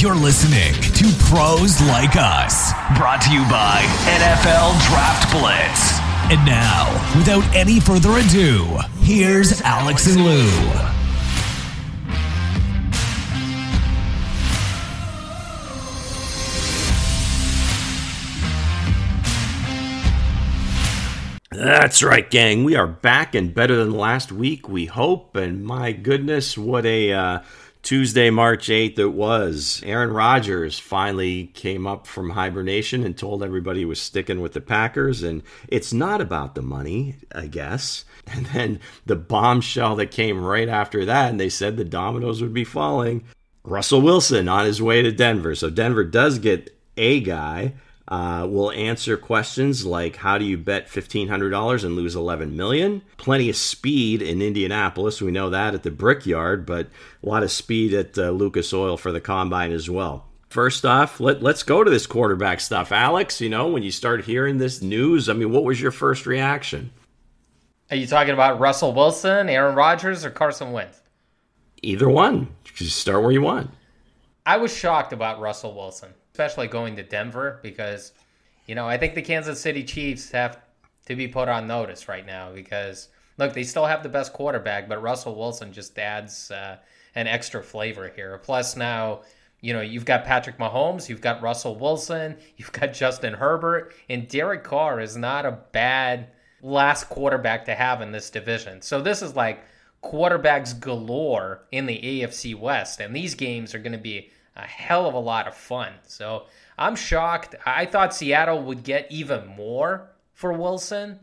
You're listening to Pros Like Us, brought to you by NFL Draft Blitz. And now, without any further ado, here's Alex and Lou. That's right, gang. We are back and better than last week, we hope. And my goodness, what a uh, Tuesday, March 8th it was. Aaron Rodgers finally came up from hibernation and told everybody he was sticking with the Packers. And it's not about the money, I guess. And then the bombshell that came right after that, and they said the dominoes would be falling. Russell Wilson on his way to Denver. So Denver does get a guy. Uh, we'll answer questions like how do you bet $1,500 and lose 11 million? Plenty of speed in Indianapolis. We know that at the Brickyard, but a lot of speed at uh, Lucas Oil for the combine as well. First off, let, let's go to this quarterback stuff. Alex, you know, when you start hearing this news, I mean, what was your first reaction? Are you talking about Russell Wilson, Aaron Rodgers, or Carson Wentz? Either one. Just start where you want. I was shocked about Russell Wilson especially going to Denver because, you know, I think the Kansas City Chiefs have to be put on notice right now because look, they still have the best quarterback, but Russell Wilson just adds uh, an extra flavor here. Plus now. You know, you've got Patrick Mahomes, you've got Russell Wilson, you've got Justin Herbert, and Derek Carr is not a bad last quarterback to have in this division. So this is like quarterbacks galore in the AFC West, and these games are going to be a hell of a lot of fun. So I'm shocked. I thought Seattle would get even more for Wilson.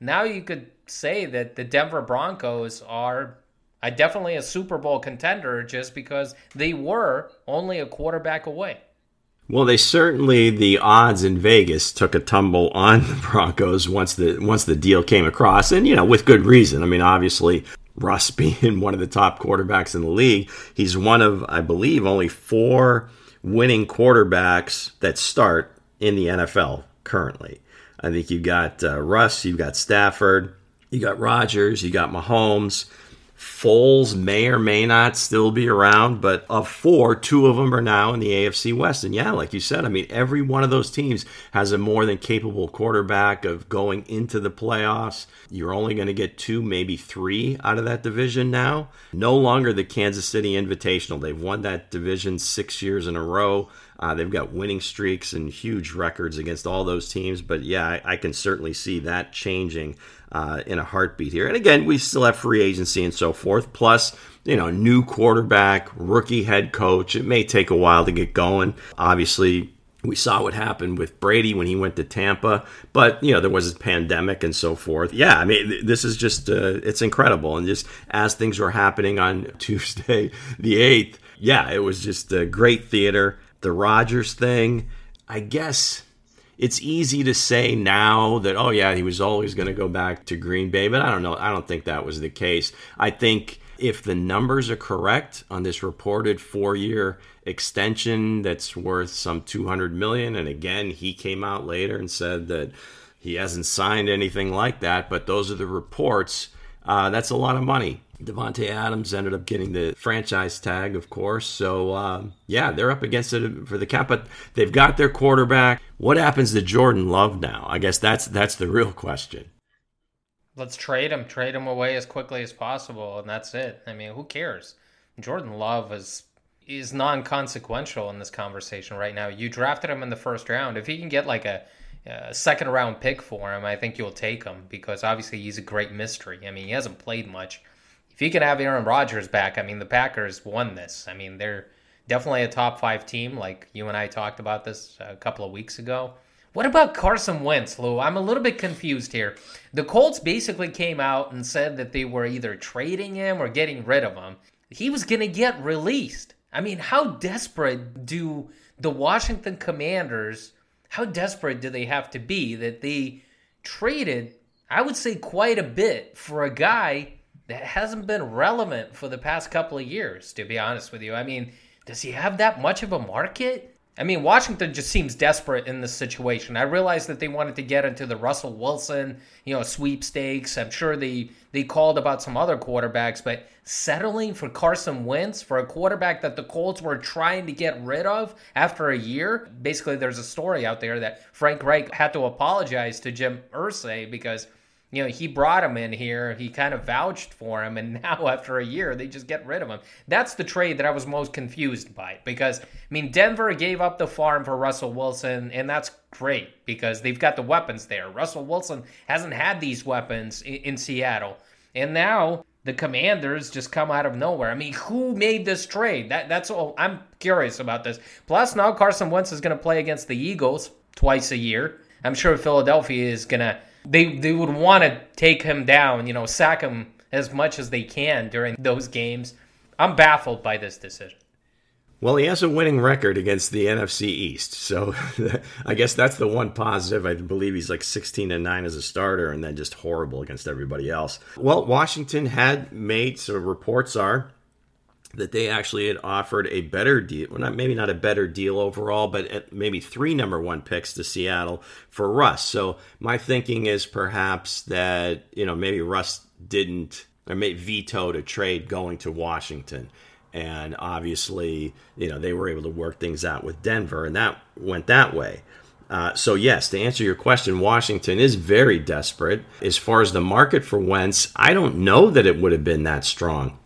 Now you could say that the Denver Broncos are a, definitely a Super Bowl contender just because they were only a quarterback away. Well, they certainly the odds in Vegas took a tumble on the Broncos once the once the deal came across, and you know with good reason. I mean, obviously Russ being one of the top quarterbacks in the league. He's one of, I believe, only four winning quarterbacks that start in the NFL currently. I think you've got uh, Russ, you've got Stafford, you got Rodgers, you got Mahomes. Foles may or may not still be around, but of four, two of them are now in the AFC West. And yeah, like you said, I mean, every one of those teams has a more than capable quarterback of going into the playoffs. You're only going to get two, maybe three out of that division now. No longer the Kansas City Invitational. They've won that division six years in a row. Uh, they've got winning streaks and huge records against all those teams. But yeah, I, I can certainly see that changing uh, in a heartbeat here. And again, we still have free agency and so forth. Plus, you know, new quarterback, rookie head coach. It may take a while to get going. Obviously, we saw what happened with Brady when he went to Tampa, but you know there was a pandemic and so forth. Yeah, I mean this is just uh, it's incredible, and just as things were happening on Tuesday the eighth, yeah, it was just a great theater. The Rodgers thing, I guess it's easy to say now that oh yeah he was always going to go back to green bay but i don't know i don't think that was the case. I think if the numbers are correct on this reported four year extension that's worth some 200 million and again he came out later and said that he hasn't signed anything like that but those are the reports uh, that's a lot of money Davante Adams ended up getting the franchise tag, of course. So, um, yeah, they're up against it for the cap, but they've got their quarterback. What happens to Jordan Love now? I guess that's that's the real question. Let's trade him, trade him away as quickly as possible, and that's it. I mean, who cares? Jordan Love is is non-consequential in this conversation right now. You drafted him in the first round. If he can get like a, a second round pick for him, I think you'll take him because obviously he's a great mystery. I mean, he hasn't played much if you can have Aaron Rodgers back, I mean, the Packers won this. I mean, they're definitely a top five team. Like you and I talked about this a couple of weeks ago. What about Carson Wentz, Lou? I'm a little bit confused here. The Colts basically came out and said that they were either trading him or getting rid of him. He was going to get released. I mean, how desperate do the Washington Commanders, how desperate do they have to be that they traded, I would say, quite a bit for a guy that hasn't been relevant for the past couple of years, to be honest with you. I mean, does he have that much of a market? I mean, Washington just seems desperate in this situation. I realize that they wanted to get into the Russell Wilson, you know, sweepstakes. I'm sure they they called about some other quarterbacks, but settling for Carson Wentz for a quarterback that the Colts were trying to get rid of after a year. Basically, there's a story out there that Frank Reich had to apologize to Jim Irsay because you know, he brought him in here. He kind of vouched for him, and now after a year, they just get rid of him. That's the trade that I was most confused by because, I mean, Denver gave up the farm for Russell Wilson, and that's great because they've got the weapons there. Russell Wilson hasn't had these weapons in, in Seattle, and now the Commanders just come out of nowhere. I mean, who made this trade? That that's all. I'm curious about this. Plus, now Carson Wentz is going to play against the Eagles twice a year. I'm sure Philadelphia is going to they they would want to take him down, you know, sack him as much as they can during those games. I'm baffled by this decision. Well, he has a winning record against the NFC East, so I guess that's the one positive. I believe he's like 16 and 9 as a starter, and then just horrible against everybody else. Well, Washington had made so reports are that they actually had offered a better deal, well, not maybe not a better deal overall, but maybe three number one picks to Seattle for Russ. So my thinking is perhaps that you know maybe Russ didn't or may vetoed a trade going to Washington. And obviously, you know, they were able to work things out with Denver, and that went that way. Uh, so, yes, to answer your question, Washington is very desperate. As far as the market for Wentz, I don't know that it would have been that strong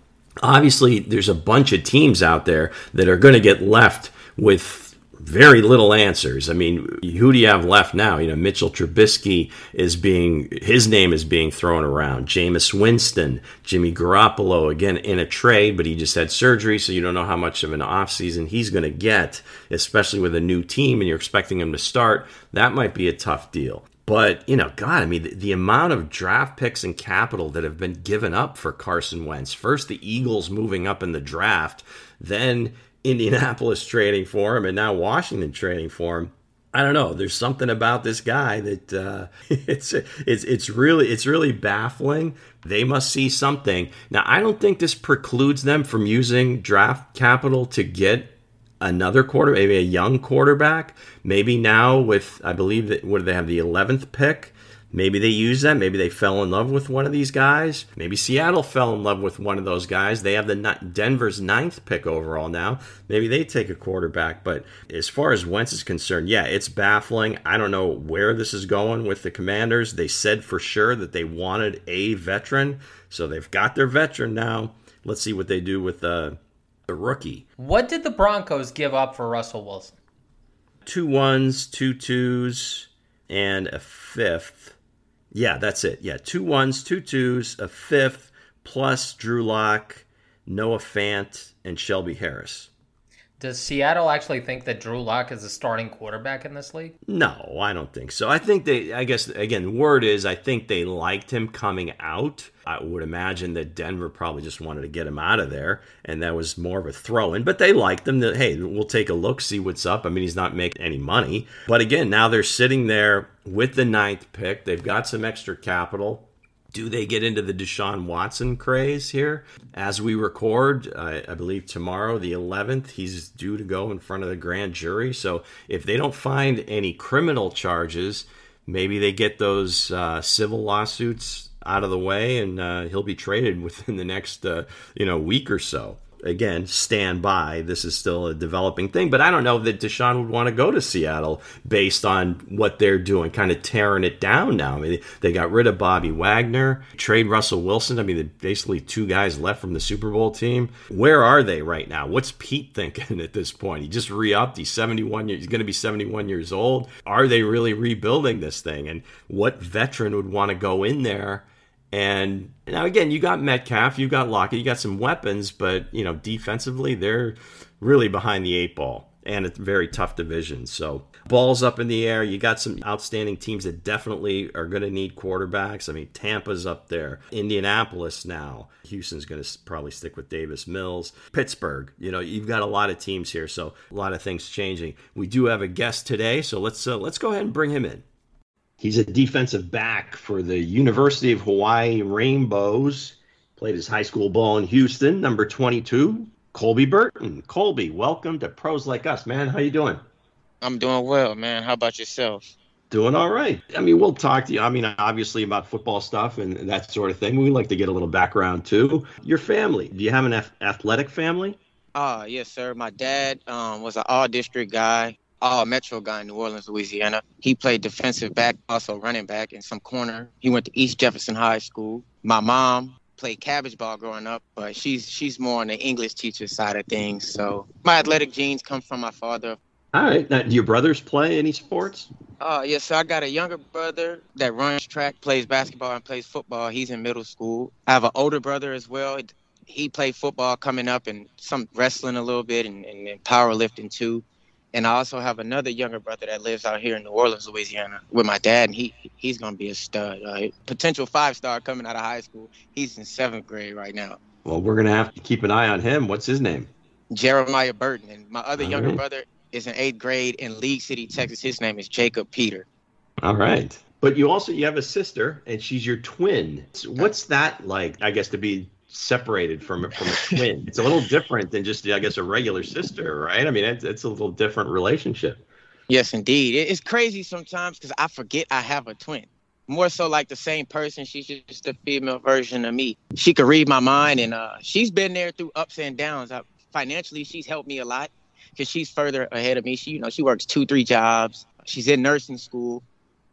obviously there's a bunch of teams out there that are going to get left with very little answers. I mean, who do you have left now? You know, Mitchell Trubisky is being his name is being thrown around. Jameis Winston, Jimmy Garoppolo, again in a trade, but he just had surgery, so you don't know how much of an offseason he's going to get, especially with a new team and you're expecting him to start. That might be a tough deal. But, you know, God, I mean, the, the, amount of draft picks and capital that have been given up for Carson Wentz. First, the Eagles moving up in the draft, then Indianapolis trading for him, and now Washington trading for him. I don't know. There's something about this guy that uh, it's it's it's really it's really baffling. They must see something. Now, I don't think this precludes them from using draft capital to get another quarter, maybe a young quarterback. Maybe now with I believe that what do they have the eleventh pick? Maybe they use that. Maybe they fell in love with one of these guys. Maybe Seattle fell in love with one of those guys. They have the Denver's ninth pick overall now. Maybe they take a quarterback. But as far as Wentz is concerned, yeah, it's baffling. I don't know where this is going with the Commanders. They said for sure that they wanted a veteran, so they've got their veteran now. Let's see what they do with uh, the rookie. What did the Broncos give up for Russell Wilson? Two ones, two twos, and a fifth. Yeah, that's it. Yeah, two ones, two twos, a fifth, plus Drew Lock, Noah Fant, and Shelby Harris. Does Seattle actually think that Drew Lock is a starting quarterback in this league? No, I don't think so. I think they, I guess, again, word is I think they liked him coming out. I would imagine that Denver probably just wanted to get him out of there, and that was more of a throw in. But they liked him. That hey, we'll take a look, see what's up. I mean, he's not making any money, but again, now they're sitting there with the ninth pick. They've got some extra capital. Do they get into the Deshaun Watson craze here? As we record, I, I, believe tomorrow, the 11th, he's due to go in front of the grand jury. So if they don't find any criminal charges, maybe they get those uh, civil lawsuits out of the way and uh, he'll be traded within the next uh, you know week or so again, stand by. This is still a developing thing, but I don't know that Deshaun would want to go to Seattle based on what they're doing, kind of tearing it down now. I mean, they got rid of Bobby Wagner, trade Russell Wilson. I mean, basically two guys left from the Super Bowl team. Where are they right now? What's Pete thinking at this point? He just re-upped. He's 71 years. He's going to be 71 years old. Are they really rebuilding this thing? And what veteran would want to go in there? And now again, you got Metcalf, you got Lockett, you got some weapons, but you know defensively they're really behind the eight ball, and it's a very tough division. So balls up in the air. You got some outstanding teams that definitely are going to need quarterbacks. I mean, Tampa's up there, Indianapolis now. Houston's going to probably stick with Davis Mills. Pittsburgh, you know, you've got a lot of teams here, so a lot of things changing. We do have a guest today, so let's uh, let's go ahead and bring him in. He's a defensive back for the University of Hawaii Rainbows. Played his high school ball in Houston, number 22, Colby Burton. Colby, welcome to Pros Like Us, man. How you doing? I'm doing well, man. How about yourself? Doing all right. I mean, we'll talk to you. I mean, obviously about football stuff and that sort of thing. We like to get a little background too. Your family. Do you have an athletic family? Ah, uh, yes, sir. My dad um, was an all district guy, all metro guy in New Orleans, Louisiana. He played defensive back, also running back, and some corner. He went to East Jefferson High School. My mom played cabbage ball growing up, but she's she's more on the English teacher side of things. So my athletic genes come from my father. All right. Now, do your brothers play any sports? Uh, yes, so I got a younger brother that runs track, plays basketball, and plays football. He's in middle school. I have an older brother as well he played football coming up and some wrestling a little bit and, and, and powerlifting too. And I also have another younger brother that lives out here in New Orleans, Louisiana, with my dad, and he he's gonna be a stud, uh, potential five star coming out of high school. He's in seventh grade right now. Well, we're gonna have to keep an eye on him. What's his name? Jeremiah Burton, and my other All younger right. brother is in eighth grade in League City, Texas. His name is Jacob Peter. All right, but you also you have a sister, and she's your twin. What's that like? I guess to be separated from from a twin. it's a little different than just, I guess, a regular sister, right? I mean, it's, it's a little different relationship. Yes, indeed. It's crazy sometimes because I forget I have a twin. More so like the same person. She's just a female version of me. She could read my mind, and uh, she's been there through ups and downs. I, financially, she's helped me a lot because she's further ahead of me. She, you know, she works two, three jobs. She's in nursing school.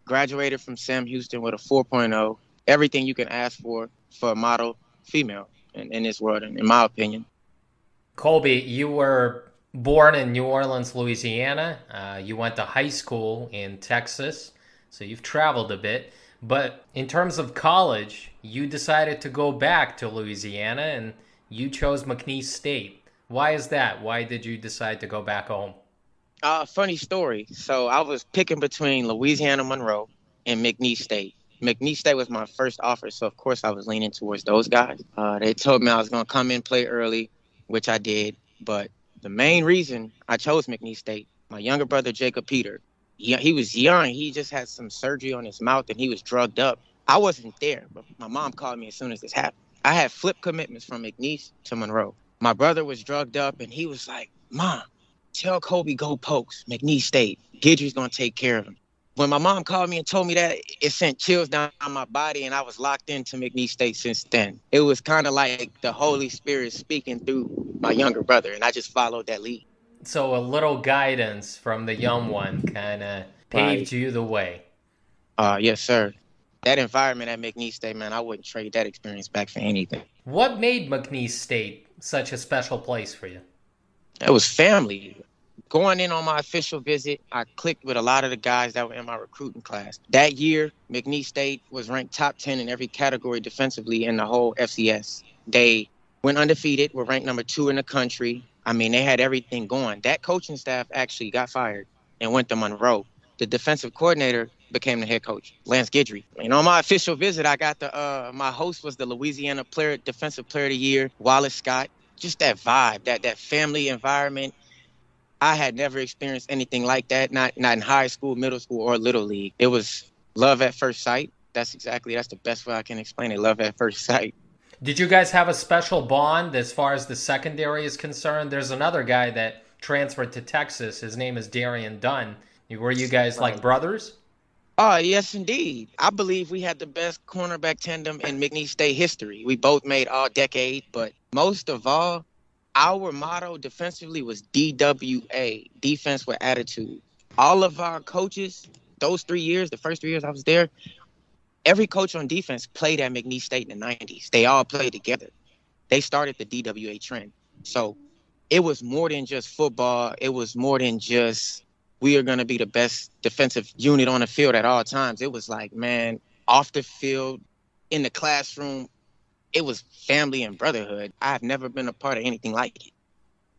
Graduated from Sam Houston with a 4.0. Everything you can ask for for a model female in, in this world, in, in my opinion. Colby, you were born in New Orleans, Louisiana. Uh, you went to high school in Texas, so you've traveled a bit. But in terms of college, you decided to go back to Louisiana and you chose McNeese State. Why is that? Why did you decide to go back home? Uh, funny story. So I was picking between Louisiana Monroe and McNeese State. McNeese State was my first offer, so of course I was leaning towards those guys. Uh, they told me I was going to come in play early, which I did. But the main reason I chose McNeese State, my younger brother Jacob Peter, he, he was young. He just had some surgery on his mouth and he was drugged up. I wasn't there, but my mom called me as soon as this happened. I had flip commitments from McNeese to Monroe. My brother was drugged up and he was like, Mom, tell Kobe go pokes, McNeese State. Guidry's gonna take care of him when my mom called me and told me that, it sent chills down my body, and I was locked into McNeese State since then. It was kind of like the Holy Spirit speaking through my younger brother, and I just followed that lead. So a little guidance from the young one kind of paved right. you the way. Uh, yes, sir. That environment at McNeese State, man, I wouldn't trade that experience back for anything. What made McNeese State such a special place for you? It was family going in on my official visit, I clicked with a lot of the guys that were in my recruiting class. That year, McNeese State was ranked top 10 in every category defensively in the whole FCS. They went undefeated, were ranked number two in the country. I mean, they had everything going. That coaching staff actually got fired and went to Monroe. The defensive coordinator became the head coach, Lance Guidry. And on my official visit, I got the uh, my host was the Louisiana Player Defensive Player of the Year, Wallace Scott. Just that vibe, that that family environment I had never experienced anything like that, not not in high school, middle school, or little league. It was love at first sight. That's exactly that's the best way I can explain it. Love at first sight. Did you guys have a special bond as far as the secondary is concerned? There's another guy that transferred to Texas. His name is Darian Dunn. Were you guys like brothers? Oh, yes, indeed. I believe we had the best cornerback tandem in McNeese State history. We both made all decade, but most of all, our motto defensively was DWA, defense with attitude. All of our coaches, those three years, the first three years I was there, every coach on defense played at McNeese State in the 90s. They all played together. They started the DWA trend. So it was more than just football. It was more than just we are going to be the best defensive unit on the field at all times. It was like, man, off the field, in the classroom, it was family and brotherhood. I've never been a part of anything like it.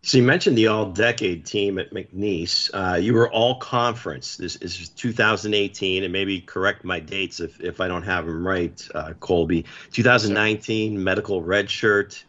So you mentioned the all-decade team at McNeese. Uh, you were all conference. This is 2018, and maybe correct my dates if, if I don't have them right, uh, Colby. 2019 yes, medical redshirt.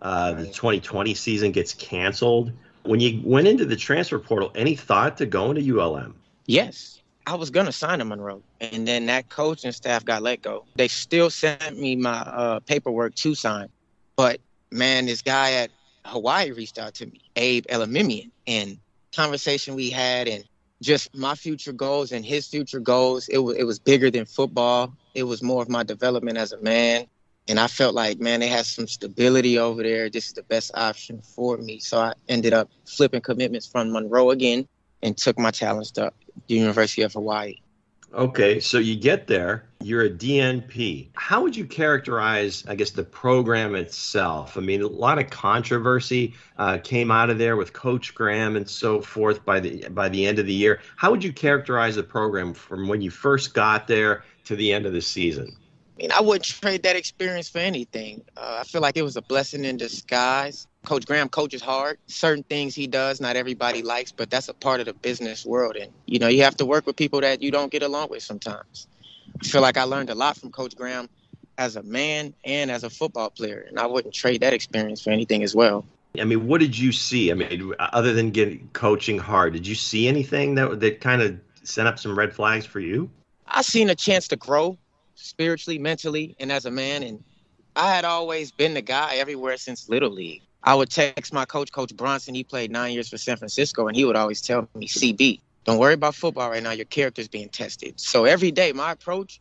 Uh, right. The 2020 season gets canceled. When you went into the transfer portal, any thought to going to ULM? Yes, I was gonna sign to Monroe, and then that coaching staff got let go. They still sent me my uh, paperwork to sign, but man, this guy at Hawaii reached out to me, Abe Elimimian, and conversation we had, and just my future goals and his future goals. It was it was bigger than football. It was more of my development as a man. And I felt like, man, they had some stability over there. This is the best option for me. So I ended up flipping commitments from Monroe again and took my talents to the University of Hawaii. Okay, so you get there, you're a DNP. How would you characterize, I guess, the program itself? I mean, a lot of controversy uh, came out of there with Coach Graham and so forth by the by the end of the year. How would you characterize the program from when you first got there to the end of the season? I mean, I wouldn't trade that experience for anything. Uh, I feel like it was a blessing in disguise. Coach Graham coaches hard. Certain things he does, not everybody likes, but that's a part of the business world. And, you know, you have to work with people that you don't get along with sometimes. I feel like I learned a lot from Coach Graham as a man and as a football player. And I wouldn't trade that experience for anything as well. I mean, what did you see? I mean, other than getting coaching hard, did you see anything that that kind of sent up some red flags for you? I seen a chance to grow spiritually, mentally, and as a man. And I had always been the guy everywhere since Little League. I would text my coach, Coach Bronson. He played nine years for San Francisco, and he would always tell me, CB, don't worry about football right now. Your character's being tested. So every day, my approach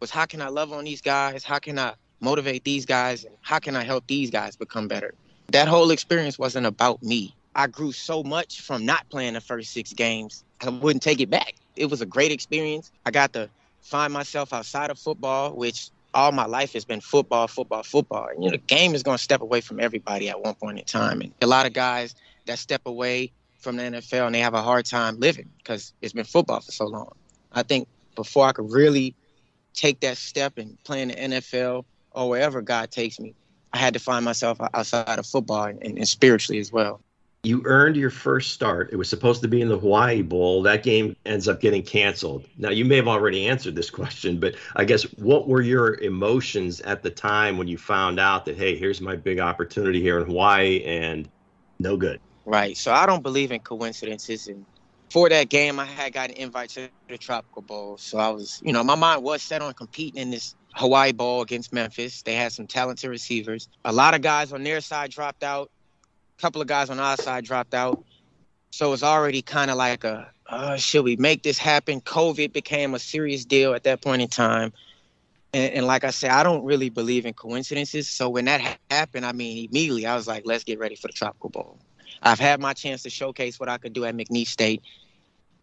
was how can I love on these guys? How can I motivate these guys? And how can I help these guys become better? That whole experience wasn't about me. I grew so much from not playing the first six games, I wouldn't take it back. It was a great experience. I got to find myself outside of football, which all my life has been football, football, football. And, you know, the game is going to step away from everybody at one point in time. And a lot of guys that step away from the NFL and they have a hard time living because it's been football for so long. I think before I could really take that step and play in the NFL or wherever God takes me, I had to find myself outside of football and, and spiritually as well you earned your first start. It was supposed to be in the Hawaii Bowl. That game ends up getting canceled. Now, you may have already answered this question, but I guess what were your emotions at the time when you found out that, hey, here's my big opportunity here in Hawaii and no good? Right. So I don't believe in coincidences. And for that game, I had got an invite to the Tropical Bowl. So I was, you know, my mind was set on competing in this Hawaii Bowl against Memphis. They had some talented receivers. A lot of guys on their side dropped out a couple of guys on our side dropped out. So it's already kind of like a, uh, should we make this happen? COVID became a serious deal at that point in time. And, and, like I said, I don't really believe in coincidences. So when that happened, I mean, immediately I was like, let's get ready for the Tropical Bowl. I've had my chance to showcase what I could do at McNeese State.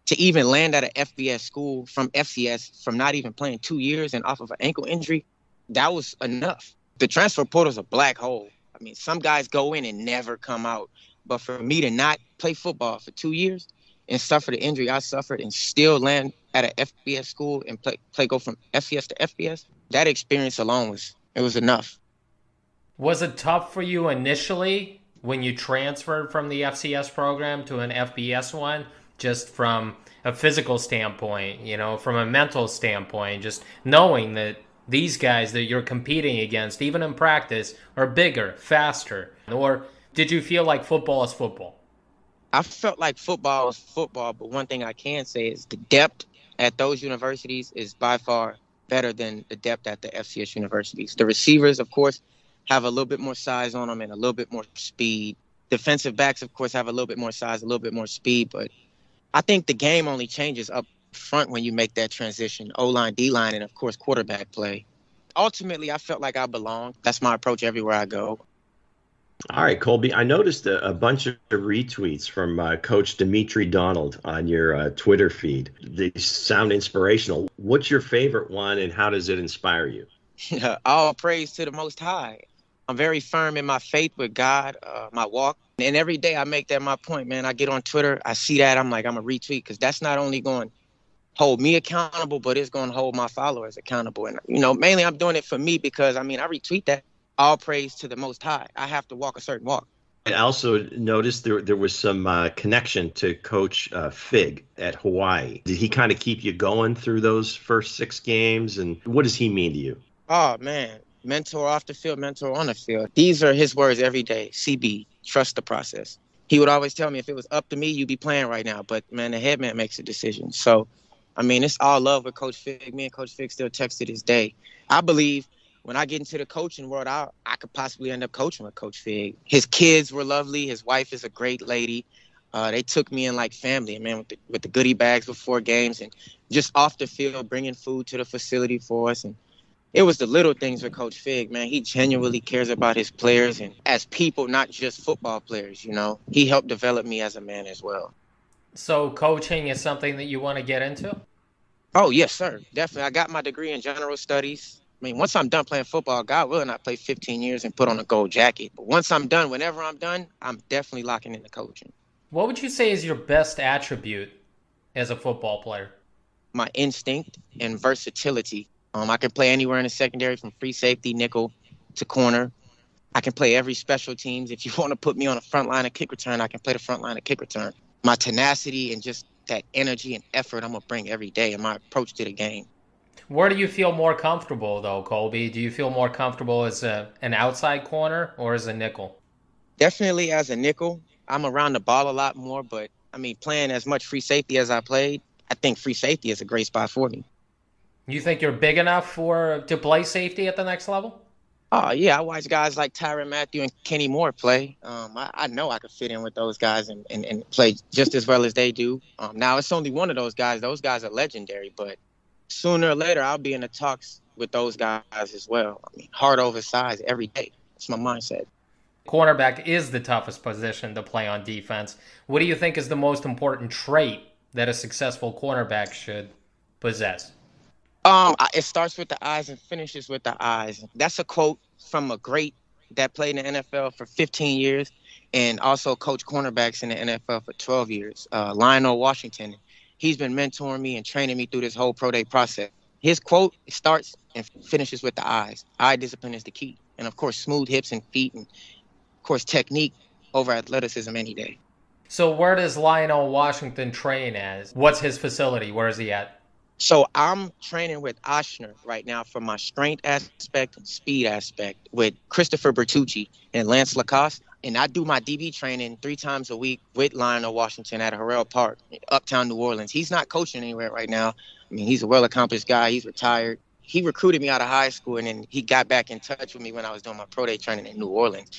To even land at an FBS school from FCS from not even playing two years and off of an ankle injury, that was enough. The transfer portal is a black hole. I mean, some guys go in and never come out. But for me to not play football for two years and suffer the injury I suffered and still land at an FBS school and play, play go from FCS to FBS, that experience alone was it was enough. Was it tough for you initially when you transferred from the FCS program to an FBS one, just from a physical standpoint, you know, from a mental standpoint, just knowing that these guys that you're competing against, even in practice, are bigger, faster? Or did you feel like football is football? I felt like football is football, but one thing I can say is the depth at those universities is by far better than the depth at the FCS universities. The receivers, of course, have a little bit more size on them and a little bit more speed. Defensive backs, of course, have a little bit more size, a little bit more speed, but I think the game only changes up front when you make that transition O line, D line, and of course, quarterback play. Ultimately, I felt like I belonged. That's my approach everywhere I go. All right, Colby. I noticed a, a bunch of retweets from uh, Coach Dimitri Donald on your uh, Twitter feed. They sound inspirational. What's your favorite one, and how does it inspire you? All praise to the Most High. I'm very firm in my faith with God, uh, my walk. And every day I make that my point, man. I get on Twitter, I see that, I'm like, I'm a retweet because that's not only going hold me accountable, but it's going to hold my followers accountable. And, you know, mainly I'm doing it for me because, I mean, I retweet that. All praise to the Most High. I have to walk a certain walk. I also noticed there there was some uh, connection to Coach uh, Fig at Hawaii. Did he kind of keep you going through those first six games? And what does he mean to you? Oh man, mentor off the field, mentor on the field. These are his words every day. CB, trust the process. He would always tell me if it was up to me, you'd be playing right now. But man, the head man makes a decision. So I mean, it's all love with Coach Fig. Me and Coach Fig still text to this day. I believe when I get into the coaching world, I, I could possibly end up coaching with Coach Fig. His kids were lovely. His wife is a great lady. Uh, they took me in like family, man, with the, with the goodie bags before games and just off the field, bringing food to the facility for us. And it was the little things with Coach Fig, man. He genuinely cares about his players and as people, not just football players, you know. He helped develop me as a man as well. So coaching is something that you want to get into? Oh, yes, sir. Definitely. I got my degree in general studies. I mean, once I'm done playing football, God willing, I play 15 years and put on a gold jacket. But once I'm done, whenever I'm done, I'm definitely locking into coaching. What would you say is your best attribute as a football player? My instinct and versatility. Um, I can play anywhere in the secondary from free safety, nickel to corner. I can play every special teams. If you want to put me on the front line of kick return, I can play the front line of kick return. My tenacity and just that energy and effort I'm gonna bring every day in my approach to the game. Where do you feel more comfortable though, Colby? Do you feel more comfortable as a, an outside corner or as a nickel? Definitely as a nickel. I'm around the ball a lot more, but I mean playing as much free safety as I played, I think free safety is a great spot for me. You think you're big enough for to play safety at the next level? Oh yeah, I watch guys like Tyrann Mathieu and Kenny Moore play. Um, I, I, know I could fit in with those guys and, and, and play just as well as they do. Um, now it's only one of those guys. Those guys are legendary, but sooner or later I'll be in the talks with those guys as well. I mean, hard over size every day. That's my mindset. Cornerback is the toughest position to play on defense. What do you think is the most important trait that a successful cornerback should possess? Um, it starts with the eyes and finishes with the eyes. That's a quote from a great that played in the NFL for 15 years and also coached cornerbacks in the NFL for 12 years. Uh, Lionel Washington. He's been mentoring me and training me through this whole pro day process. His quote starts and finishes with the eyes. Eye discipline is the key. And of course, smooth hips and feet, and of course, technique over athleticism any day. So, where does Lionel Washington train as? What's his facility? Where is he at? So I'm training with Ochsner right now for my strength aspect and speed aspect with Christopher Bertucci and Lance Lacoste. And I do my DB training three times a week with Lionel Washington at Harrell Park, uptown New Orleans. He's not coaching anywhere right now. I mean, he's a well accomplished guy. He's retired. He recruited me out of high school and then he got back in touch with me when I was doing my pro day training in New Orleans.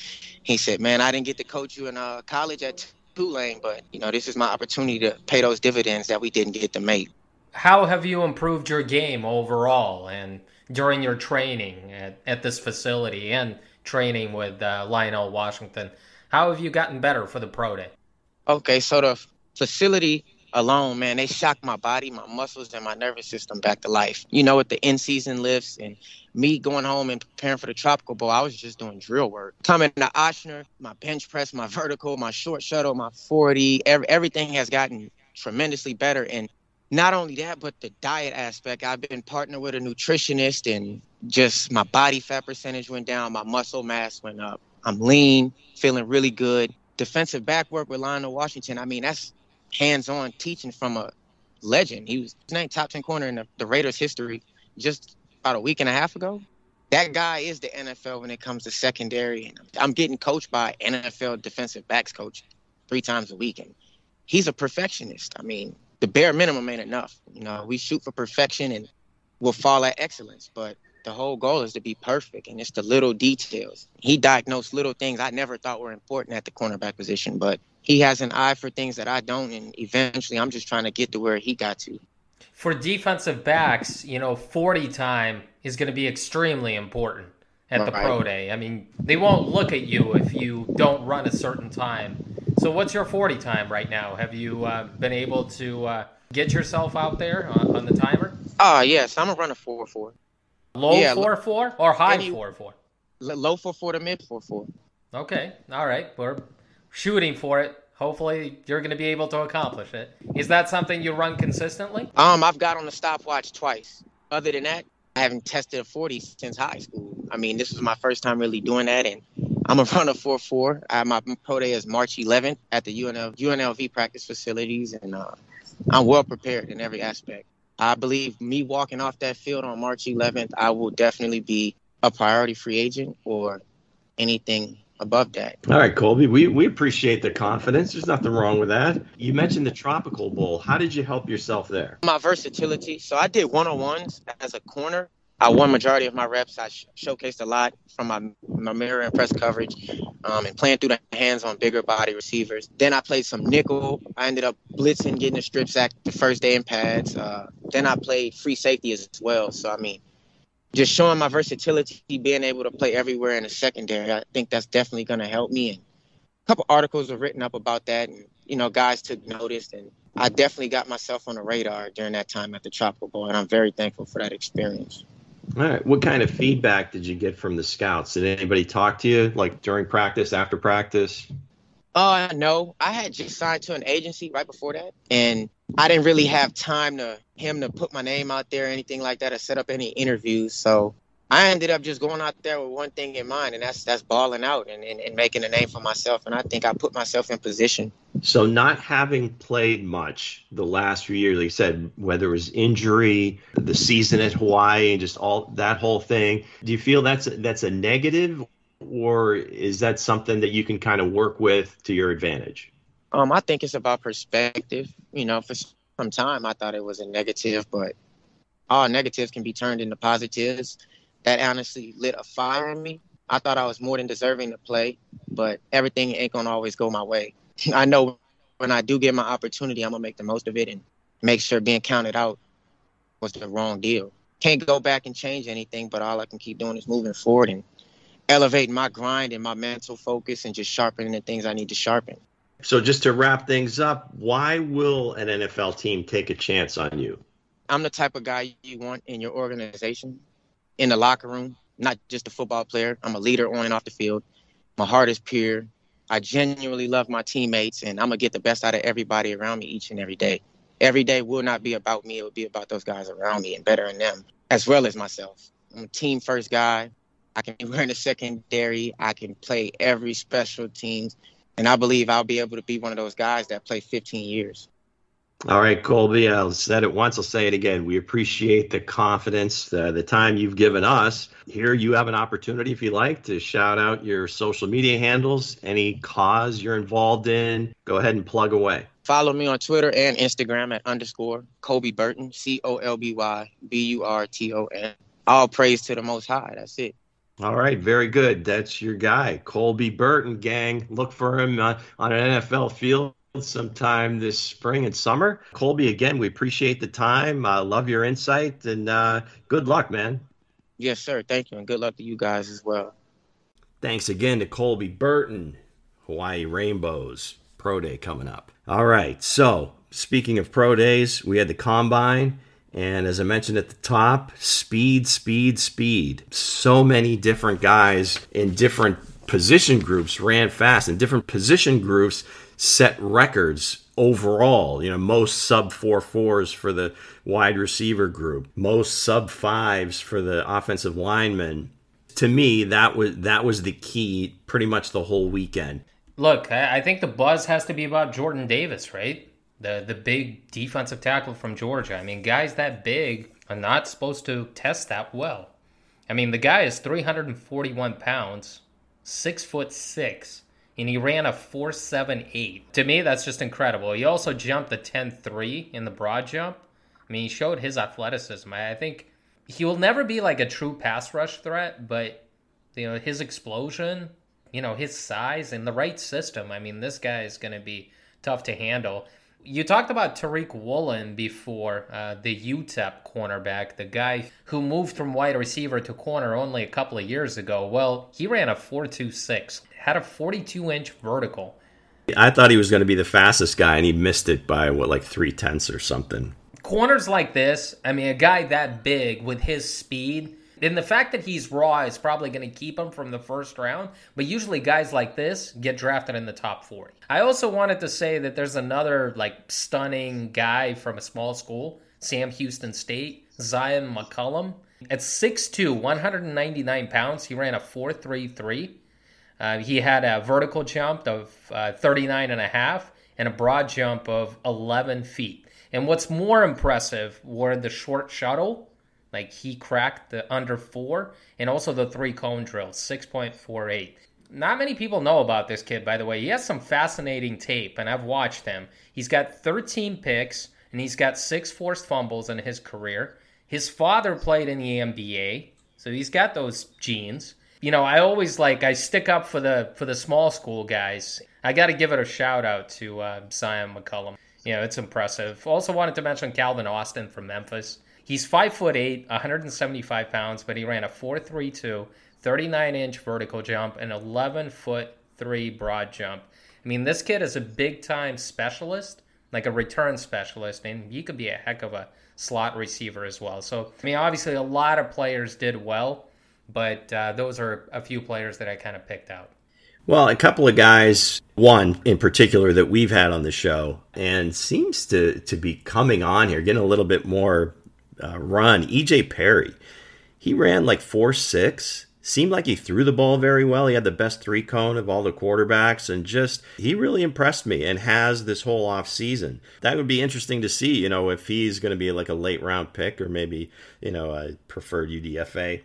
He said, Man, I didn't get to coach you in uh, college at Tulane, but you know, this is my opportunity to pay those dividends that we didn't get to make how have you improved your game overall and during your training at, at this facility and training with uh, Lionel Washington? How have you gotten better for the pro day? Okay, so the facility alone, man, they shocked my body, my muscles, and my nervous system back to life. You know, with the in season lifts and me going home and preparing for the Tropical Bowl, I was just doing drill work. Coming to Ochsner, my bench press, my vertical, my short shuttle, my 40, every, everything has gotten tremendously better. And not only that, but the diet aspect. I've been partnered with a nutritionist, and just my body fat percentage went down, my muscle mass went up. I'm lean, feeling really good. Defensive back work with Lionel Washington. I mean, that's hands-on teaching from a legend. He was named top ten corner in the, the Raiders' history just about a week and a half ago. That guy is the NFL when it comes to secondary, and I'm getting coached by NFL defensive backs coach three times a week, and he's a perfectionist. I mean, the bare minimum ain't enough. You know, we shoot for perfection and we'll fall at excellence, but the whole goal is to be perfect and it's the little details. He diagnosed little things I never thought were important at the cornerback position, but he has an eye for things that I don't and eventually I'm just trying to get to where he got to. For defensive backs, you know, 40 time is going to be extremely important at right. the pro day. I mean, they won't look at you if you don't run a certain time so, what's your 40 time right now? Have you uh, been able to uh, get yourself out there on, on the timer? Ah, uh, yes. I'm gonna run a 4 4. Low yeah, 4 4 or high any, 4 4? Low 4 4 to mid 4 4. Okay. All right. We're shooting for it. Hopefully, you're going to be able to accomplish it. Is that something you run consistently? Um, I've got on the stopwatch twice. Other than that, I haven't tested a 40 since high school. I mean, this was my first time really doing that, and I'm a runner 4 4. My pro day is March 11th at the UNL, UNLV practice facilities, and uh, I'm well prepared in every aspect. I believe me walking off that field on March 11th, I will definitely be a priority free agent or anything above that. All right, Colby, we, we appreciate the confidence. There's nothing wrong with that. You mentioned the Tropical Bowl. How did you help yourself there? My versatility. So I did one on ones as a corner I won majority of my reps. I sh- showcased a lot from my, my mirror and press coverage um, and playing through the hands on bigger body receivers. Then I played some nickel. I ended up blitzing, getting a strip sack the first day in pads. Uh, then I played free safety as well. So, I mean, just showing my versatility, being able to play everywhere in the secondary, I think that's definitely going to help me. And a couple articles were written up about that. And, you know, guys took notice. And I definitely got myself on the radar during that time at the Tropical Bowl. And I'm very thankful for that experience. All right. What kind of feedback did you get from the scouts? Did anybody talk to you like during practice, after practice? Uh no. I had just signed to an agency right before that. And I didn't really have time to him to put my name out there or anything like that or set up any interviews. So I ended up just going out there with one thing in mind, and that's that's balling out and, and, and making a name for myself. And I think I put myself in position. So, not having played much the last few years, like you said, whether it was injury, the season at Hawaii, and just all that whole thing, do you feel that's that's a negative, or is that something that you can kind of work with to your advantage? Um, I think it's about perspective. You know, for some time I thought it was a negative, but all negatives can be turned into positives that honestly lit a fire in me. I thought I was more than deserving to play, but everything ain't gonna always go my way. I know when I do get my opportunity, I'm gonna make the most of it and make sure being counted out was the wrong deal. Can't go back and change anything, but all I can keep doing is moving forward and elevating my grind and my mental focus and just sharpening the things I need to sharpen. So, just to wrap things up, why will an NFL team take a chance on you? I'm the type of guy you want in your organization in the locker room, not just a football player. I'm a leader on and off the field. My heart is pure. I genuinely love my teammates, and I'm gonna get the best out of everybody around me each and every day. Every day will not be about me; it will be about those guys around me and bettering them as well as myself. I'm a team first guy. I can run the secondary. I can play every special teams, and I believe I'll be able to be one of those guys that play 15 years. All right, Colby, I said it once, I'll say it again. We appreciate the confidence, uh, the time you've given us. Here, you have an opportunity, if you like, to shout out your social media handles, any cause you're involved in. Go ahead and plug away. Follow me on Twitter and Instagram at underscore Colby Burton, C O L B Y B U R T O N. All praise to the Most High. That's it. All right, very good. That's your guy, Colby Burton, gang. Look for him uh, on an NFL field sometime this spring and summer. Colby, again, we appreciate the time. Uh, love your insight and uh, good luck, man. Yes, sir. Thank you. And good luck to you guys as well. Thanks again to Colby Burton, Hawaii Rainbows Pro Day coming up. All right. So, speaking of Pro Days, we had the Combine. And as I mentioned at the top, speed, speed, speed. So many different guys in different position groups ran fast, and different position groups set records overall. You know, most sub four fours for the wide receiver group, most sub fives for the offensive linemen. To me, that was that was the key pretty much the whole weekend. Look, I think the buzz has to be about Jordan Davis, right? The the big defensive tackle from Georgia. I mean, guys that big are not supposed to test that well. I mean, the guy is 341 pounds, six foot six and he ran a 4.78. To me, that's just incredible. He also jumped the 10.3 in the broad jump. I mean, he showed his athleticism. I think he will never be like a true pass rush threat, but you know, his explosion, you know, his size and the right system. I mean, this guy is going to be tough to handle. You talked about Tariq Woolen before, uh, the UTEP cornerback, the guy who moved from wide receiver to corner only a couple of years ago. Well, he ran a 4.26 had a 42 inch vertical. I thought he was going to be the fastest guy, and he missed it by what, like three tenths or something. Corners like this, I mean, a guy that big with his speed, and the fact that he's raw is probably going to keep him from the first round. But usually, guys like this get drafted in the top 40. I also wanted to say that there's another like stunning guy from a small school, Sam Houston State, Zyon McCollum. At 6'2, 199 pounds, he ran a 4.33. Uh, he had a vertical jump of uh, 39 and a half and a broad jump of 11 feet. And what's more impressive were the short shuttle, like he cracked the under four, and also the three cone drill, 6.48. Not many people know about this kid, by the way. He has some fascinating tape, and I've watched him. He's got 13 picks, and he's got six forced fumbles in his career. His father played in the NBA, so he's got those genes. You know, I always like I stick up for the for the small school guys. I got to give it a shout out to uh, Zyon McCollum. You know, it's impressive. Also wanted to mention Calvin Austin from Memphis. He's five foot eight, 175 pounds, but he ran a 4.32, 39 inch vertical jump, and 11 foot three broad jump. I mean, this kid is a big time specialist, like a return specialist, and he could be a heck of a slot receiver as well. So, I mean, obviously, a lot of players did well, but uh, those are a few players that I kind of picked out. Well, a couple of guys, one in particular that we've had on the show and seems to, to be coming on here, getting a little bit more uh, run. EJ Perry, he ran like 4 6 seemed like he threw the ball very well. He had the best three cone of all the quarterbacks and just he really impressed me and has this whole off season. That would be interesting to see, you know, if he's going to be like a late round pick or maybe, you know, a preferred UDFA.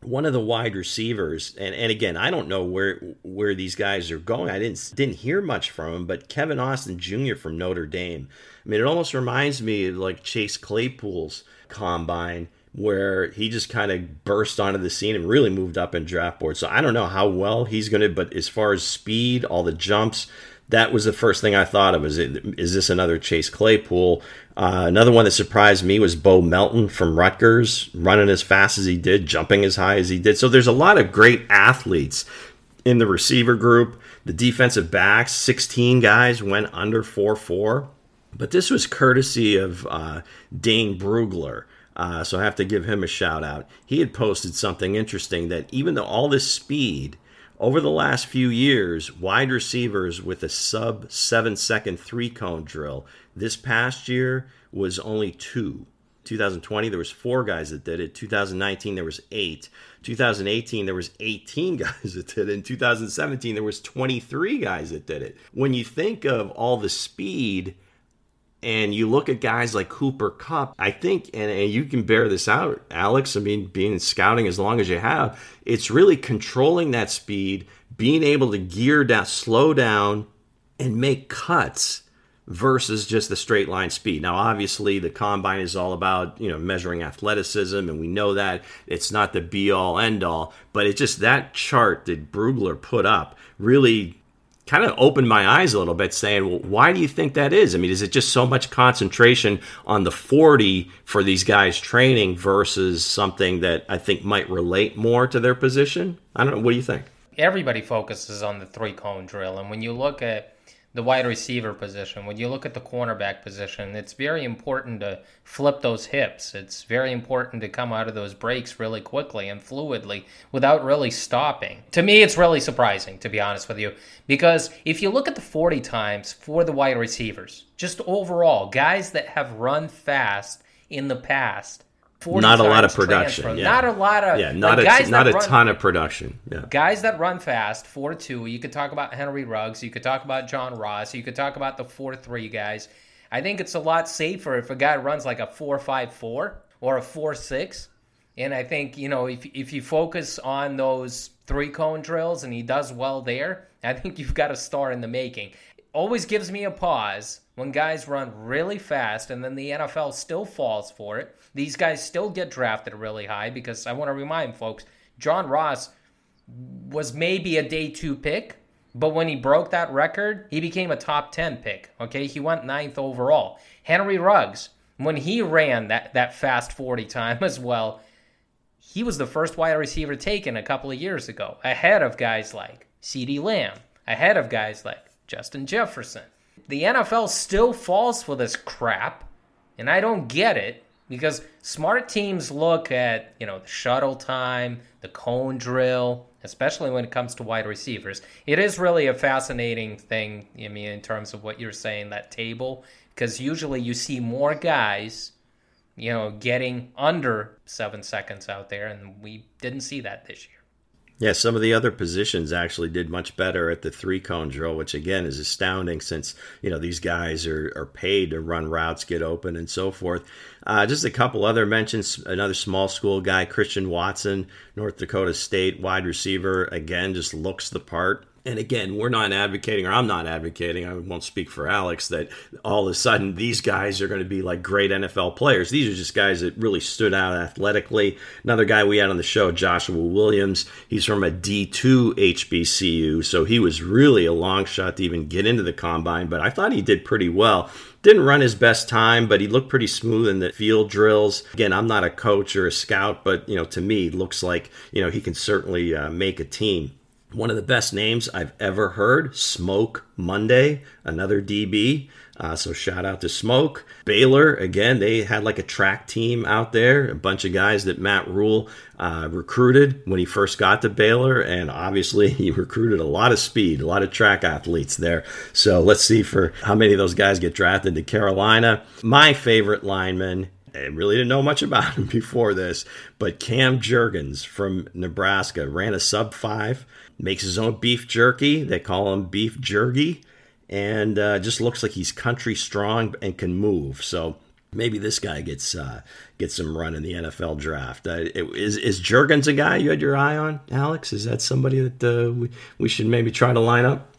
One of the wide receivers, and, and again, I don't know where where these guys are going. I didn't didn't hear much from him, but Kevin Austin Jr. from Notre Dame. I mean, it almost reminds me of like Chase Claypool's combine where he just kind of burst onto the scene and really moved up in draft board. So I don't know how well he's going to, but as far as speed, all the jumps, that was the first thing I thought of. Is it, is this another Chase Claypool? Uh, another one that surprised me was Bo Melton from Rutgers, running as fast as he did, jumping as high as he did. So there's a lot of great athletes in the receiver group. The defensive backs, 16 guys went under 4 4. But this was courtesy of uh, Dane Brugler. Uh, so I have to give him a shout out. He had posted something interesting that even though all this speed, over the last few years, wide receivers with a sub seven second three cone drill, this past year was only two. 2020 there was four guys that did it. 2019 there was eight. 2018 there was 18 guys that did it. In 2017 there was 23 guys that did it. When you think of all the speed and you look at guys like Cooper Kupp, I think, and, and, you can bear this out, Alex. I mean, being scouting as long as you have, it's really controlling that speed, being able to gear down, slow down, and make cuts versus just the straight line speed. Now, obviously, the combine is all about you know measuring athleticism, and we know that it's not the be all end all. But it's just that chart that Brugler put up really kind of opened my eyes a little bit saying, well, why do you think that is? I mean, is it just so much concentration on the 40 for these guys training versus something that I think might relate more to their position? I don't know. What do you think? Everybody focuses on the three cone drill. And when you look at the wide receiver position, when you look at the cornerback position, it's very important to flip those hips. It's very important to come out of those breaks really quickly and fluidly without really stopping. To me, it's really surprising, to be honest with you, because if you look at the 40 times for the wide receivers, just overall, guys that have run fast in the past, not a lot of production. Yeah. Not a lot of yeah. Not like a not a run, ton of production. Yeah. Guys that run fast, four two. You could talk about Henry Ruggs. You could talk about John Ross. You could talk about the four three guys. I think it's a lot safer if a guy runs like a four five four or a four six. And I think you know if if you focus on those three cone drills and he does well there, I think you've got a star in the making. Always gives me a pause when guys run really fast and then the NFL still falls for it. These guys still get drafted really high because I want to remind folks John Ross was maybe a day two pick, but when he broke that record, he became a top 10 pick. Okay, he went ninth overall. Henry Ruggs, when he ran that, that fast 40 time as well, he was the first wide receiver taken a couple of years ago, ahead of guys like CeeDee Lamb, ahead of guys like Justin Jefferson the NFL still falls for this crap, and I don't get it because smart teams look at, you know, the shuttle time, the cone drill, especially when it comes to wide receivers. It is really a fascinating thing, I mean, in terms of what you're saying, that table, because usually you see more guys, you know, getting under seven seconds out there, and we didn't see that this year. Yeah, some of the other positions actually did much better at the three cone drill, which again is astounding since you know these guys are, are paid to run routes, get open, and so forth. Uh, just a couple other mentions. Another small school guy, Christian Watson, North Dakota State wide receiver. Again, just looks the part. And again, we're not advocating, or I'm not advocating, I won't speak for Alex, that all of a sudden these guys are going to be like great NFL players. These are just guys that really stood out athletically. Another guy we had on the show, Joshua Williams, he's from a D2 HBCU, so he was really a long shot to even get into the combine, but I thought he did pretty well. Didn't run his best time, but he looked pretty smooth in the field drills. Again, I'm not a coach or a scout, but you know, to me, looks like you know he can certainly uh, make a team. One of the best names I've ever heard, Smoke Monday, another DB. Uh, so shout out to Smoke. Baylor, again, they had like a track team out there, a bunch of guys that Matt Rhule uh, recruited when he first got to Baylor. And obviously, he recruited a lot of speed, a lot of track athletes there. So let's see for how many of those guys get drafted to Carolina. My favorite lineman I really didn't know much about him before this, but Cam Jurgens from Nebraska ran a sub five, makes his own beef jerky. They call him Beef Jerky, and uh, just looks like he's country strong and can move. So maybe this guy gets uh, gets some run in the NFL draft. Uh, is is Jurgens a guy you had your eye on, Alex? Is that somebody that uh, we we should maybe try to line up?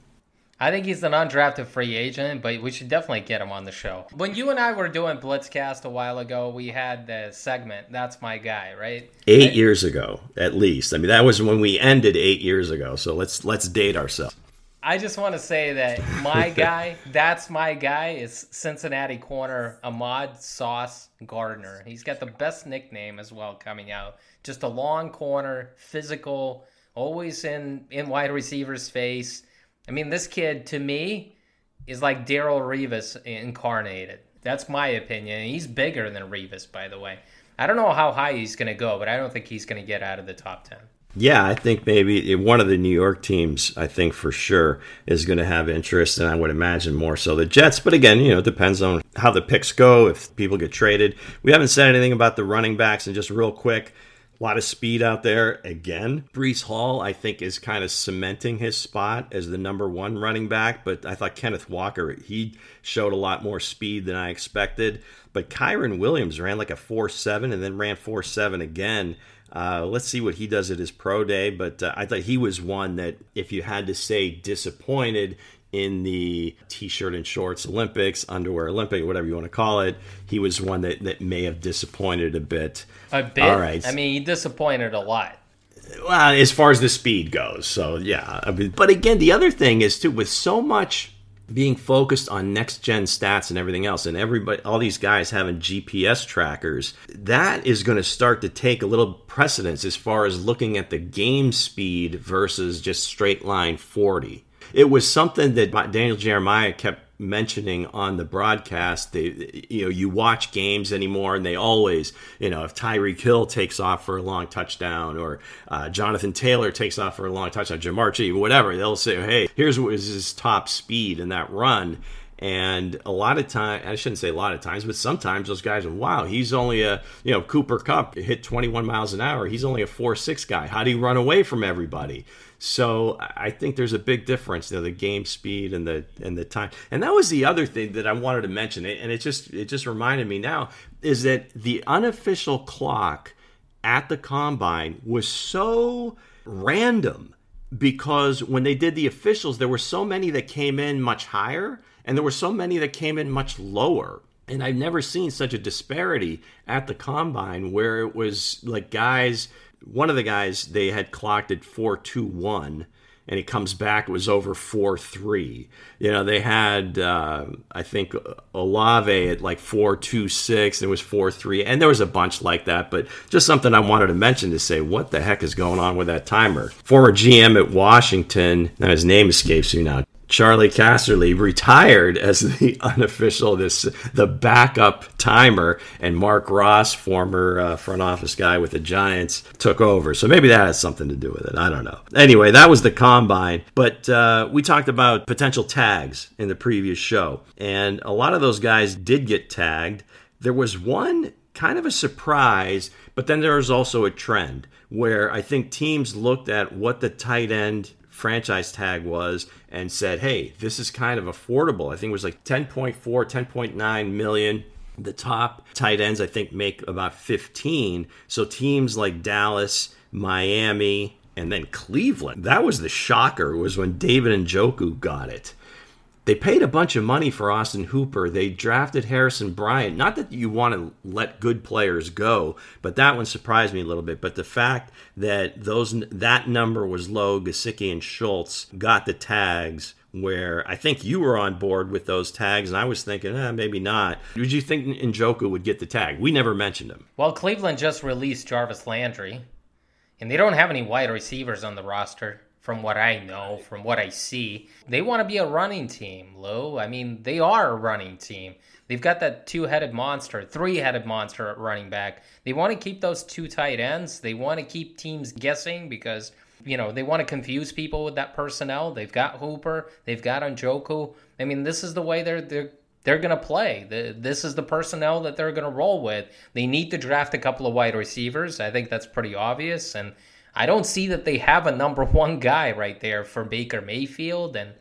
I think he's an undrafted free agent, but we should definitely get him on the show. When you and I were doing Blitzcast a while ago, we had the segment, That's My Guy, right? Eight years ago, at least. I mean, that was when we ended eight years ago. So let's let's date ourselves. I just want to say that my guy, that's my guy, is Cincinnati corner Ahmad Sauce Gardner. He's got the best nickname as well coming out. Just a long corner, physical, always in in wide receiver's face I mean, this kid to me is like Darrelle Revis incarnated. That's my opinion. He's bigger than Revis, by the way. I don't know how high he's going to go, but I don't think he's going to get out of the top 10. Yeah, I think maybe one of the New York teams, I think for sure, is going to have interest, and I would imagine more so the Jets. But again, you know, it depends on how the picks go, if people get traded. We haven't said anything about the running backs, and just real quick, a lot of speed out there again. Breece Hall, I think, is kind of cementing his spot as the number one running back, but I thought Kenneth Walker, he showed a lot more speed than I expected. But Kyren Williams ran like a 4 7 and then ran 4 7 again. Uh, let's see what he does at his pro day. But uh, I thought he was one that, if you had to say disappointed, in the t-shirt and shorts Olympics, underwear Olympic, whatever you want to call it. He was one that, that may have disappointed a bit. A bit. All right. I mean, he disappointed a lot. Well, as far as the speed goes, so yeah. I mean, but again, the other thing is too with so much being focused on next gen stats and everything else, and everybody, all these guys having GPS trackers, that is going to start to take a little precedence as far as looking at the game speed versus just straight line forty it was something that Daniel Jeremiah kept mentioning on the broadcast. They, you know, you watch games anymore, and they always, you know, if Tyreek Hill takes off for a long touchdown, or uh, Jonathan Taylor takes off for a long touchdown, Ja'Marr Chase, whatever, they'll say, "Hey, here's what is his top speed in that run." And a lot of time, I shouldn't say a lot of times, but sometimes those guys are, wow, he's only a, you know, Cooper Kupp hit 21 miles an hour. He's only a 4 6 guy. How do you run away from everybody? So I think there's a big difference, you know, the game speed and the and the time. And that was the other thing that I wanted to mention, and it just it just reminded me now is that the unofficial clock at the combine was so random because when they did the officials, there were so many that came in much higher, and there were so many that came in much lower. And I've never seen such a disparity at the combine where it was like guys one of the guys they had clocked at 421 and he comes back it was over 4-3 you know they had uh, i think olave at like 4-2-6 and it was 4-3 and there was a bunch like that but just something i wanted to mention to say what the heck is going on with that timer? Former gm at washington now his name escapes me now Charley Casserly retired as the unofficial this the backup timer, and Marc Ross, former uh, front office guy with the Giants, took over. So maybe that has something to do with it. I don't know. Anyway, that was the combine, but uh, we talked about potential tags in the previous show, and a lot of those guys did get tagged. There was one kind of a surprise, but then there was also a trend where I think teams looked at what the tight end franchise tag was and said, hey, this is kind of affordable. I think it was like 10.4, 10.9 million. The top tight ends, I think, make about 15. So teams like Dallas, Miami, And then Cleveland. That was the shocker, was when David and Njoku got it. They paid a bunch of money for Austin Hooper. They drafted Harrison Bryant. Not that you want to let good players go, but that one surprised me a little bit. But the fact that those that number was low, Gesicki and Schultz got the tags where I think you were on board with those tags, and I was thinking, eh, maybe not. Did you think Njoku would get the tag? We never mentioned him. Well, Cleveland just released Jarvis Landry, and they don't have any wide receivers on the roster from what I know, from what I see. They want to be a running team, Lou. I mean, they are a running team. They've got that two headed monster, three headed monster at running back. They want to keep those two tight ends. They want to keep teams guessing because, you know, they want to confuse people with that personnel. They've got Hooper, they've got Njoku. I mean, this is the way they're, they're they're going to play. This is the personnel that they're going to roll with. They need to draft a couple of wide receivers. I think that's pretty obvious. And I don't see that they have a number one guy right there for Baker Mayfield. And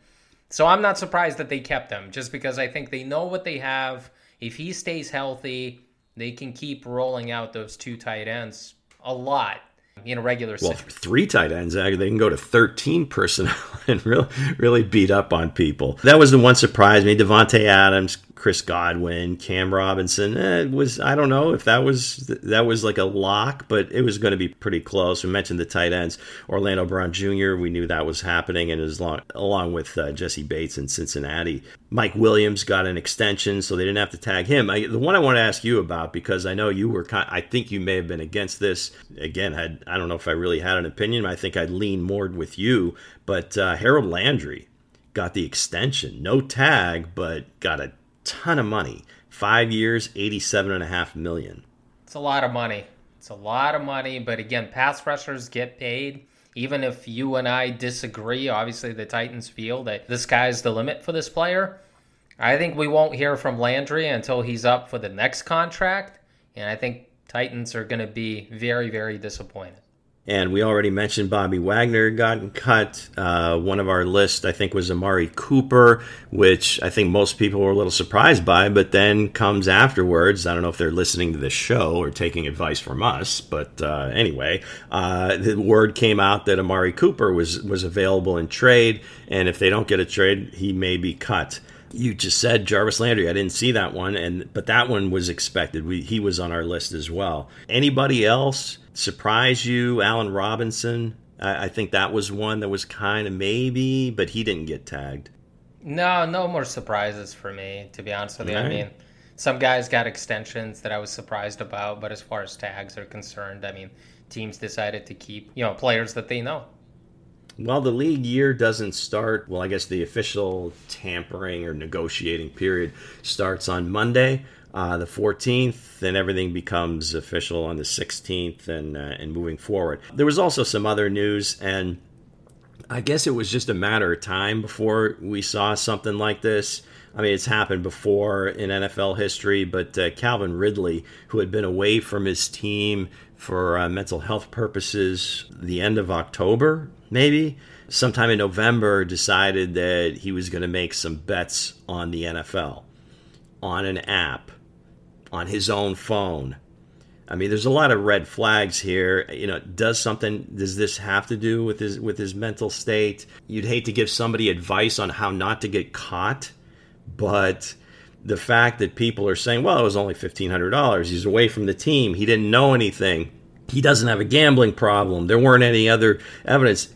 so I'm not surprised that they kept him just because I think they know what they have. If he stays healthy, they can keep rolling out those two tight ends a lot in a regular well, three tight ends. Uh, they can go to 13 personnel and really, really beat up on people. That was the one surprise me. Davante Adams, Chris Godwin, Cam Robinson. Eh, was I don't know if that was that was like a lock, but it was going to be pretty close. We mentioned the tight ends, Orlando Brown Jr. We knew that was happening, and as long along with uh, Jessie Bates in Cincinnati. Mike Williams got an extension, so they didn't have to tag him. I, the one I want to ask you about because I know you were, kind, I think you may have been against this. Again, had I don't know if I really had an opinion. I think I'd lean more with you, but uh, Harold Landry got the extension, no tag, but got a ton of money. Five years, eighty-seven and a half million. It's a lot of money. It's a lot of money, but again, pass rushers get paid. Even if you and I disagree, obviously the Titans feel that the sky's the limit for this player. I think we won't hear from Landry until he's up for the next contract, and I think Titans are going to be very, very disappointed. And we already mentioned Bobby Wagner gotten cut. Uh, one of our list, I think, was Amari Cooper, which I think most people were a little surprised by, but then comes afterwards. I don't know if they're listening to this show or taking advice from us, but uh, anyway, uh, the word came out that Amari Cooper was was available in trade, and if they don't get a trade, he may be cut you just said Jarvis Landry. I didn't see that one, and but that one was expected. We, he was on our list as well. Anybody else surprise you? Allen Robinson. I, I think that was one that was kind of maybe, but he didn't get tagged. No, no more surprises for me. To be honest with you, right. I mean, some guys got extensions that I was surprised about, but as far as tags are concerned, I mean, teams decided to keep you know players that they know. Well, the league year doesn't start, well, I guess the official tampering or negotiating period starts on Monday, uh, the 14th, then everything becomes official on the 16th and, uh, and moving forward. There was also some other news, and I guess it was just a matter of time before we saw something like this. I mean, it's happened before in NFL history, but uh, Calvin Ridley, who had been away from his team for uh, mental health purposes the end of October, maybe sometime in November, decided that he was going to make some bets on the NFL on an app on his own phone. I mean, there's a lot of red flags here. You know, does something does this have to do with his with his mental state? You'd hate to give somebody advice on how not to get caught, but the fact that people are saying, "Well, it was only $1500. He's away from the team. He didn't know anything. He doesn't have a gambling problem. There weren't any other evidence."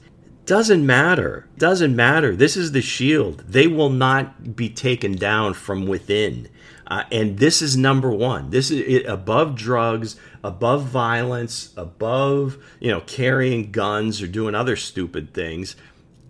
Doesn't matter. Doesn't matter. This is the shield. They will not be taken down from within. Uh, and this is number one. This is it, above drugs, above violence, above you know carrying guns or doing other stupid things.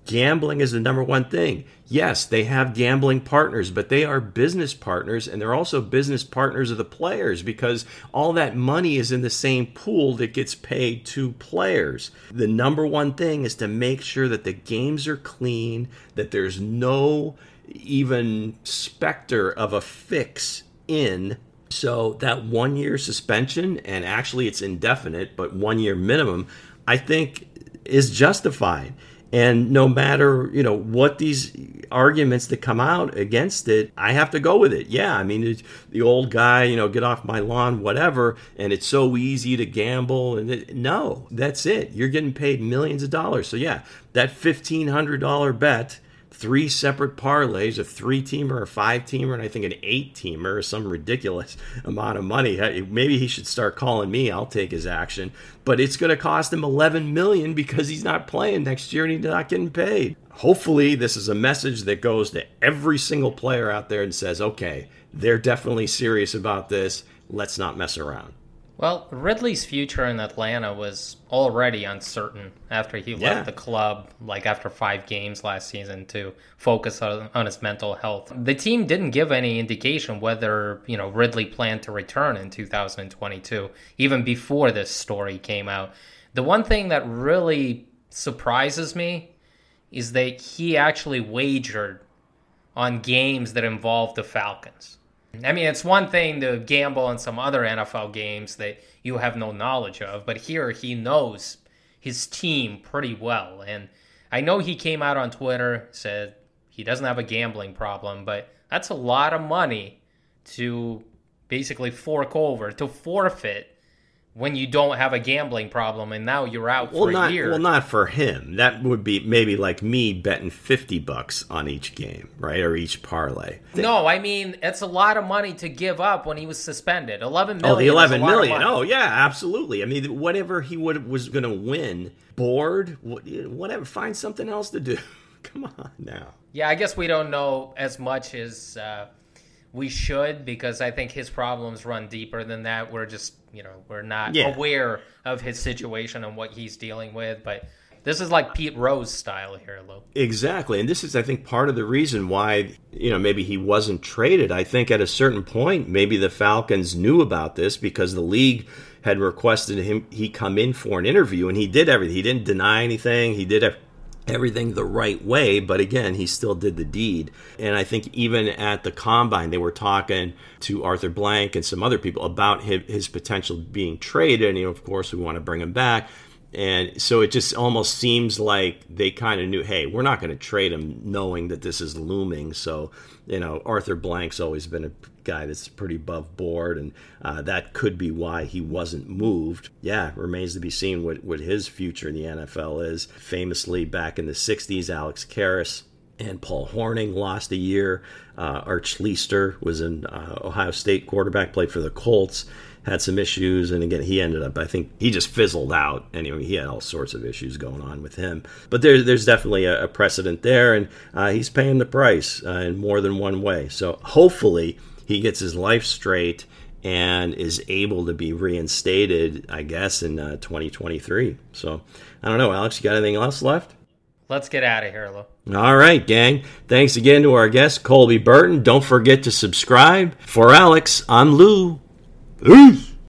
Gambling is the number one thing. Yes, they have gambling partners, but they are business partners and they're also business partners of the players because all that money is in the same pool that gets paid to players. The number one thing is to make sure that the games are clean, that there's no even specter of a fix in. So that one year suspension, and actually it's indefinite, but one year minimum, I think is justified. And no matter, you know, what these arguments that come out against it, I have to go with it. Yeah, I mean, the old guy, you know, get off my lawn, whatever, and it's so easy to gamble. And it, no, that's it. You're getting paid millions of dollars. So, yeah, that $1,500 bet three separate parlays, a three teamer, a five teamer, and I think an eight teamer, some ridiculous amount of money. Maybe he should start calling me. I'll take his action. But it's going to cost him 11 million because he's not playing next year and he's not getting paid. Hopefully, this is a message that goes to every single player out there and says, okay, they're definitely serious about this. Let's not mess around. Well, Ridley's future in Atlanta was already uncertain after he yeah. left the club, like after five games last season, to focus on, on, his mental health. The team didn't give any indication whether, you know, Ridley planned to return in 2022, even before this story came out. The one thing that really surprises me is that he actually wagered on games that involved the Falcons. I mean, it's one thing to gamble on some other NFL games that you have no knowledge of, but here he knows his team pretty well. And I know he came out on Twitter, said he doesn't have a gambling problem, but that's a lot of money to basically fork over, to forfeit when you don't have a gambling problem and now you're out well, for not, a year. Well, not for him. That would be maybe like me betting 50 bucks on each game, right? Or each parlay. No, I mean, it's a lot of money to give up when he was suspended. 11 million. Oh, the 11 million. Oh, yeah, absolutely. I mean, whatever he would was going to win, bored, whatever, find something else to do. Come on now. Yeah, I guess we don't know as much as uh, we should because I think his problems run deeper than that. We're just, you know, we're not yeah. aware of his situation and what he's dealing with. But this is like Pete Rose style here, Lou. Exactly. And this is, I think, part of the reason why, you know, maybe he wasn't traded. I think at a certain point, maybe the Falcons knew about this because the league had requested him he come in for an interview and he did everything. He didn't deny anything. He did everything the right way, but again, he still did the deed. And I think even at the combine, they were talking to Arthur Blank and some other people about his, his potential being traded. And, you know, of course, we want to bring him back. And so it just almost seems like they kind of knew, hey, we're not going to trade him knowing that this is looming. So, you know, Arthur Blank's always been a guy that's pretty above board, and uh, that could be why he wasn't moved. Yeah, remains to be seen what, what his future in the NFL is. Famously, back in the 60s, Alex Karras and Paul Hornung lost a year. Uh, Art Schlichter was an uh, Ohio State quarterback, played for the Colts had some issues, and again, he ended up. I think he just fizzled out. Anyway, he had all sorts of issues going on with him. But there's there's definitely a, a precedent there, and uh, he's paying the price uh, in more than one way. So hopefully, he gets his life straight and is able to be reinstated. I guess in uh, 2023. So I don't know, Alex. You got anything else left? Let's get out of here, Lou. All right, gang. Thanks again to our guest, Colby Burton. Don't forget to subscribe. For Alex, I'm Lou. Peace.